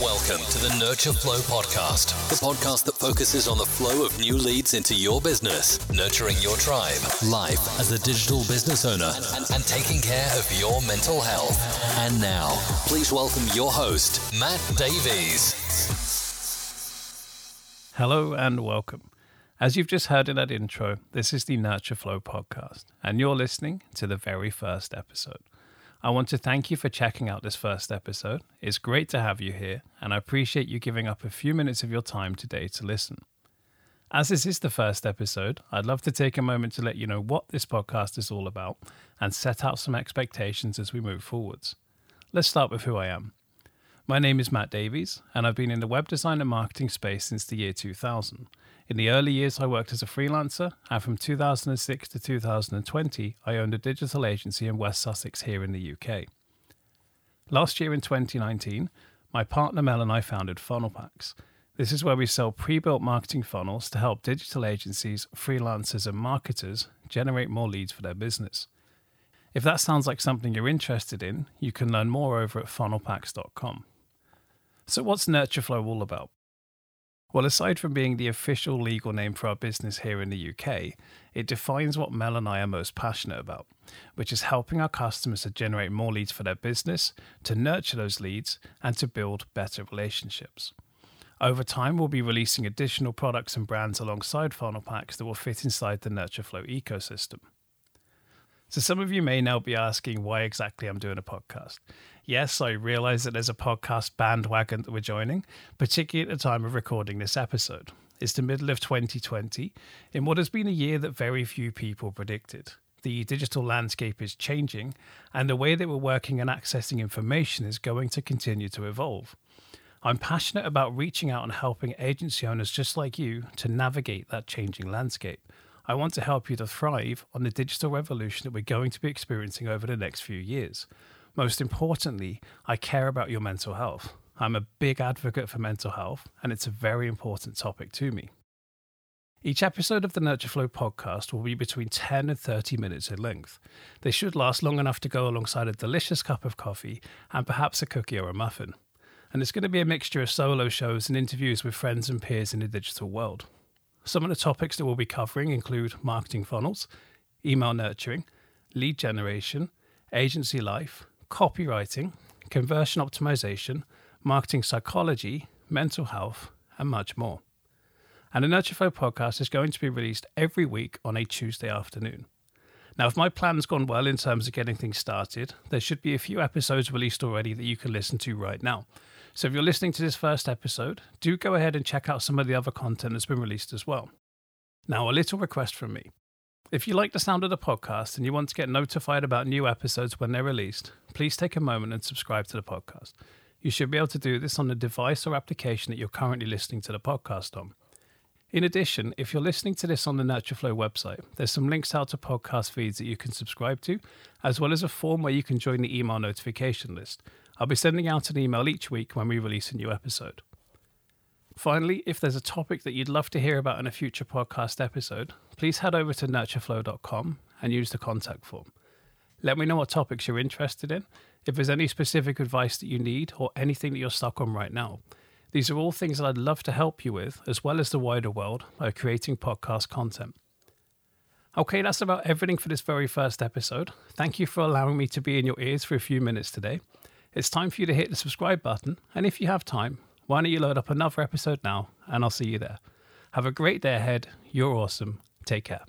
Welcome to the Nurture Flow podcast, the podcast that focuses on the flow of new leads into your business, nurturing your tribe, life as a digital business owner, and, and taking care of your mental health. And now, please welcome your host, Matt Davies. Hello and welcome. As you've just heard in that intro, this is the Nurture Flow podcast, and you're listening to the very first episode. I want to thank you for checking out this first episode. It's great to have you here, and I appreciate you giving up a few minutes of your time today to listen. As this is the first episode, I'd love to take a moment to let you know what this podcast is all about and set out some expectations as we move forwards. Let's start with who I am. My name is Matt Davies, and I've been in the web design and marketing space since the year 2000. In the early years, I worked as a freelancer, and from 2006 to 2020, I owned a digital agency in West Sussex here in the UK. Last year in 2019, my partner Mel and I founded Funnel Packs. This is where we sell pre built marketing funnels to help digital agencies, freelancers, and marketers generate more leads for their business. If that sounds like something you're interested in, you can learn more over at funnelpacks.com. So, what's NurtureFlow all about? Well, aside from being the official legal name for our business here in the UK, it defines what Mel and I are most passionate about, which is helping our customers to generate more leads for their business, to nurture those leads, and to build better relationships. Over time, we'll be releasing additional products and brands alongside funnel packs that will fit inside the NurtureFlow ecosystem. So, some of you may now be asking why exactly I'm doing a podcast. Yes, I realize that there's a podcast bandwagon that we're joining, particularly at the time of recording this episode. It's the middle of 2020, in what has been a year that very few people predicted. The digital landscape is changing, and the way that we're working and accessing information is going to continue to evolve. I'm passionate about reaching out and helping agency owners just like you to navigate that changing landscape. I want to help you to thrive on the digital revolution that we're going to be experiencing over the next few years. Most importantly, I care about your mental health. I'm a big advocate for mental health, and it's a very important topic to me. Each episode of the Nurture Flow podcast will be between 10 and 30 minutes in length. They should last long enough to go alongside a delicious cup of coffee and perhaps a cookie or a muffin. And it's going to be a mixture of solo shows and interviews with friends and peers in the digital world. Some of the topics that we'll be covering include marketing funnels, email nurturing, lead generation, agency life, copywriting, conversion optimization, marketing psychology, mental health, and much more. And the NurtureFlow podcast is going to be released every week on a Tuesday afternoon. Now, if my plan's gone well in terms of getting things started, there should be a few episodes released already that you can listen to right now. So if you're listening to this first episode, do go ahead and check out some of the other content that's been released as well. Now, a little request from me. If you like the sound of the podcast and you want to get notified about new episodes when they're released, please take a moment and subscribe to the podcast. You should be able to do this on the device or application that you're currently listening to the podcast on. In addition, if you're listening to this on the NurtureFlow website, there's some links out to podcast feeds that you can subscribe to, as well as a form where you can join the email notification list. I'll be sending out an email each week when we release a new episode. Finally, if there's a topic that you'd love to hear about in a future podcast episode, please head over to nurtureflow.com and use the contact form. Let me know what topics you're interested in, if there's any specific advice that you need, or anything that you're stuck on right now. These are all things that I'd love to help you with, as well as the wider world, by creating podcast content. Okay, that's about everything for this very first episode. Thank you for allowing me to be in your ears for a few minutes today. It's time for you to hit the subscribe button, and if you have time, why don't you load up another episode now, and I'll see you there. Have a great day ahead. You're awesome. Take care.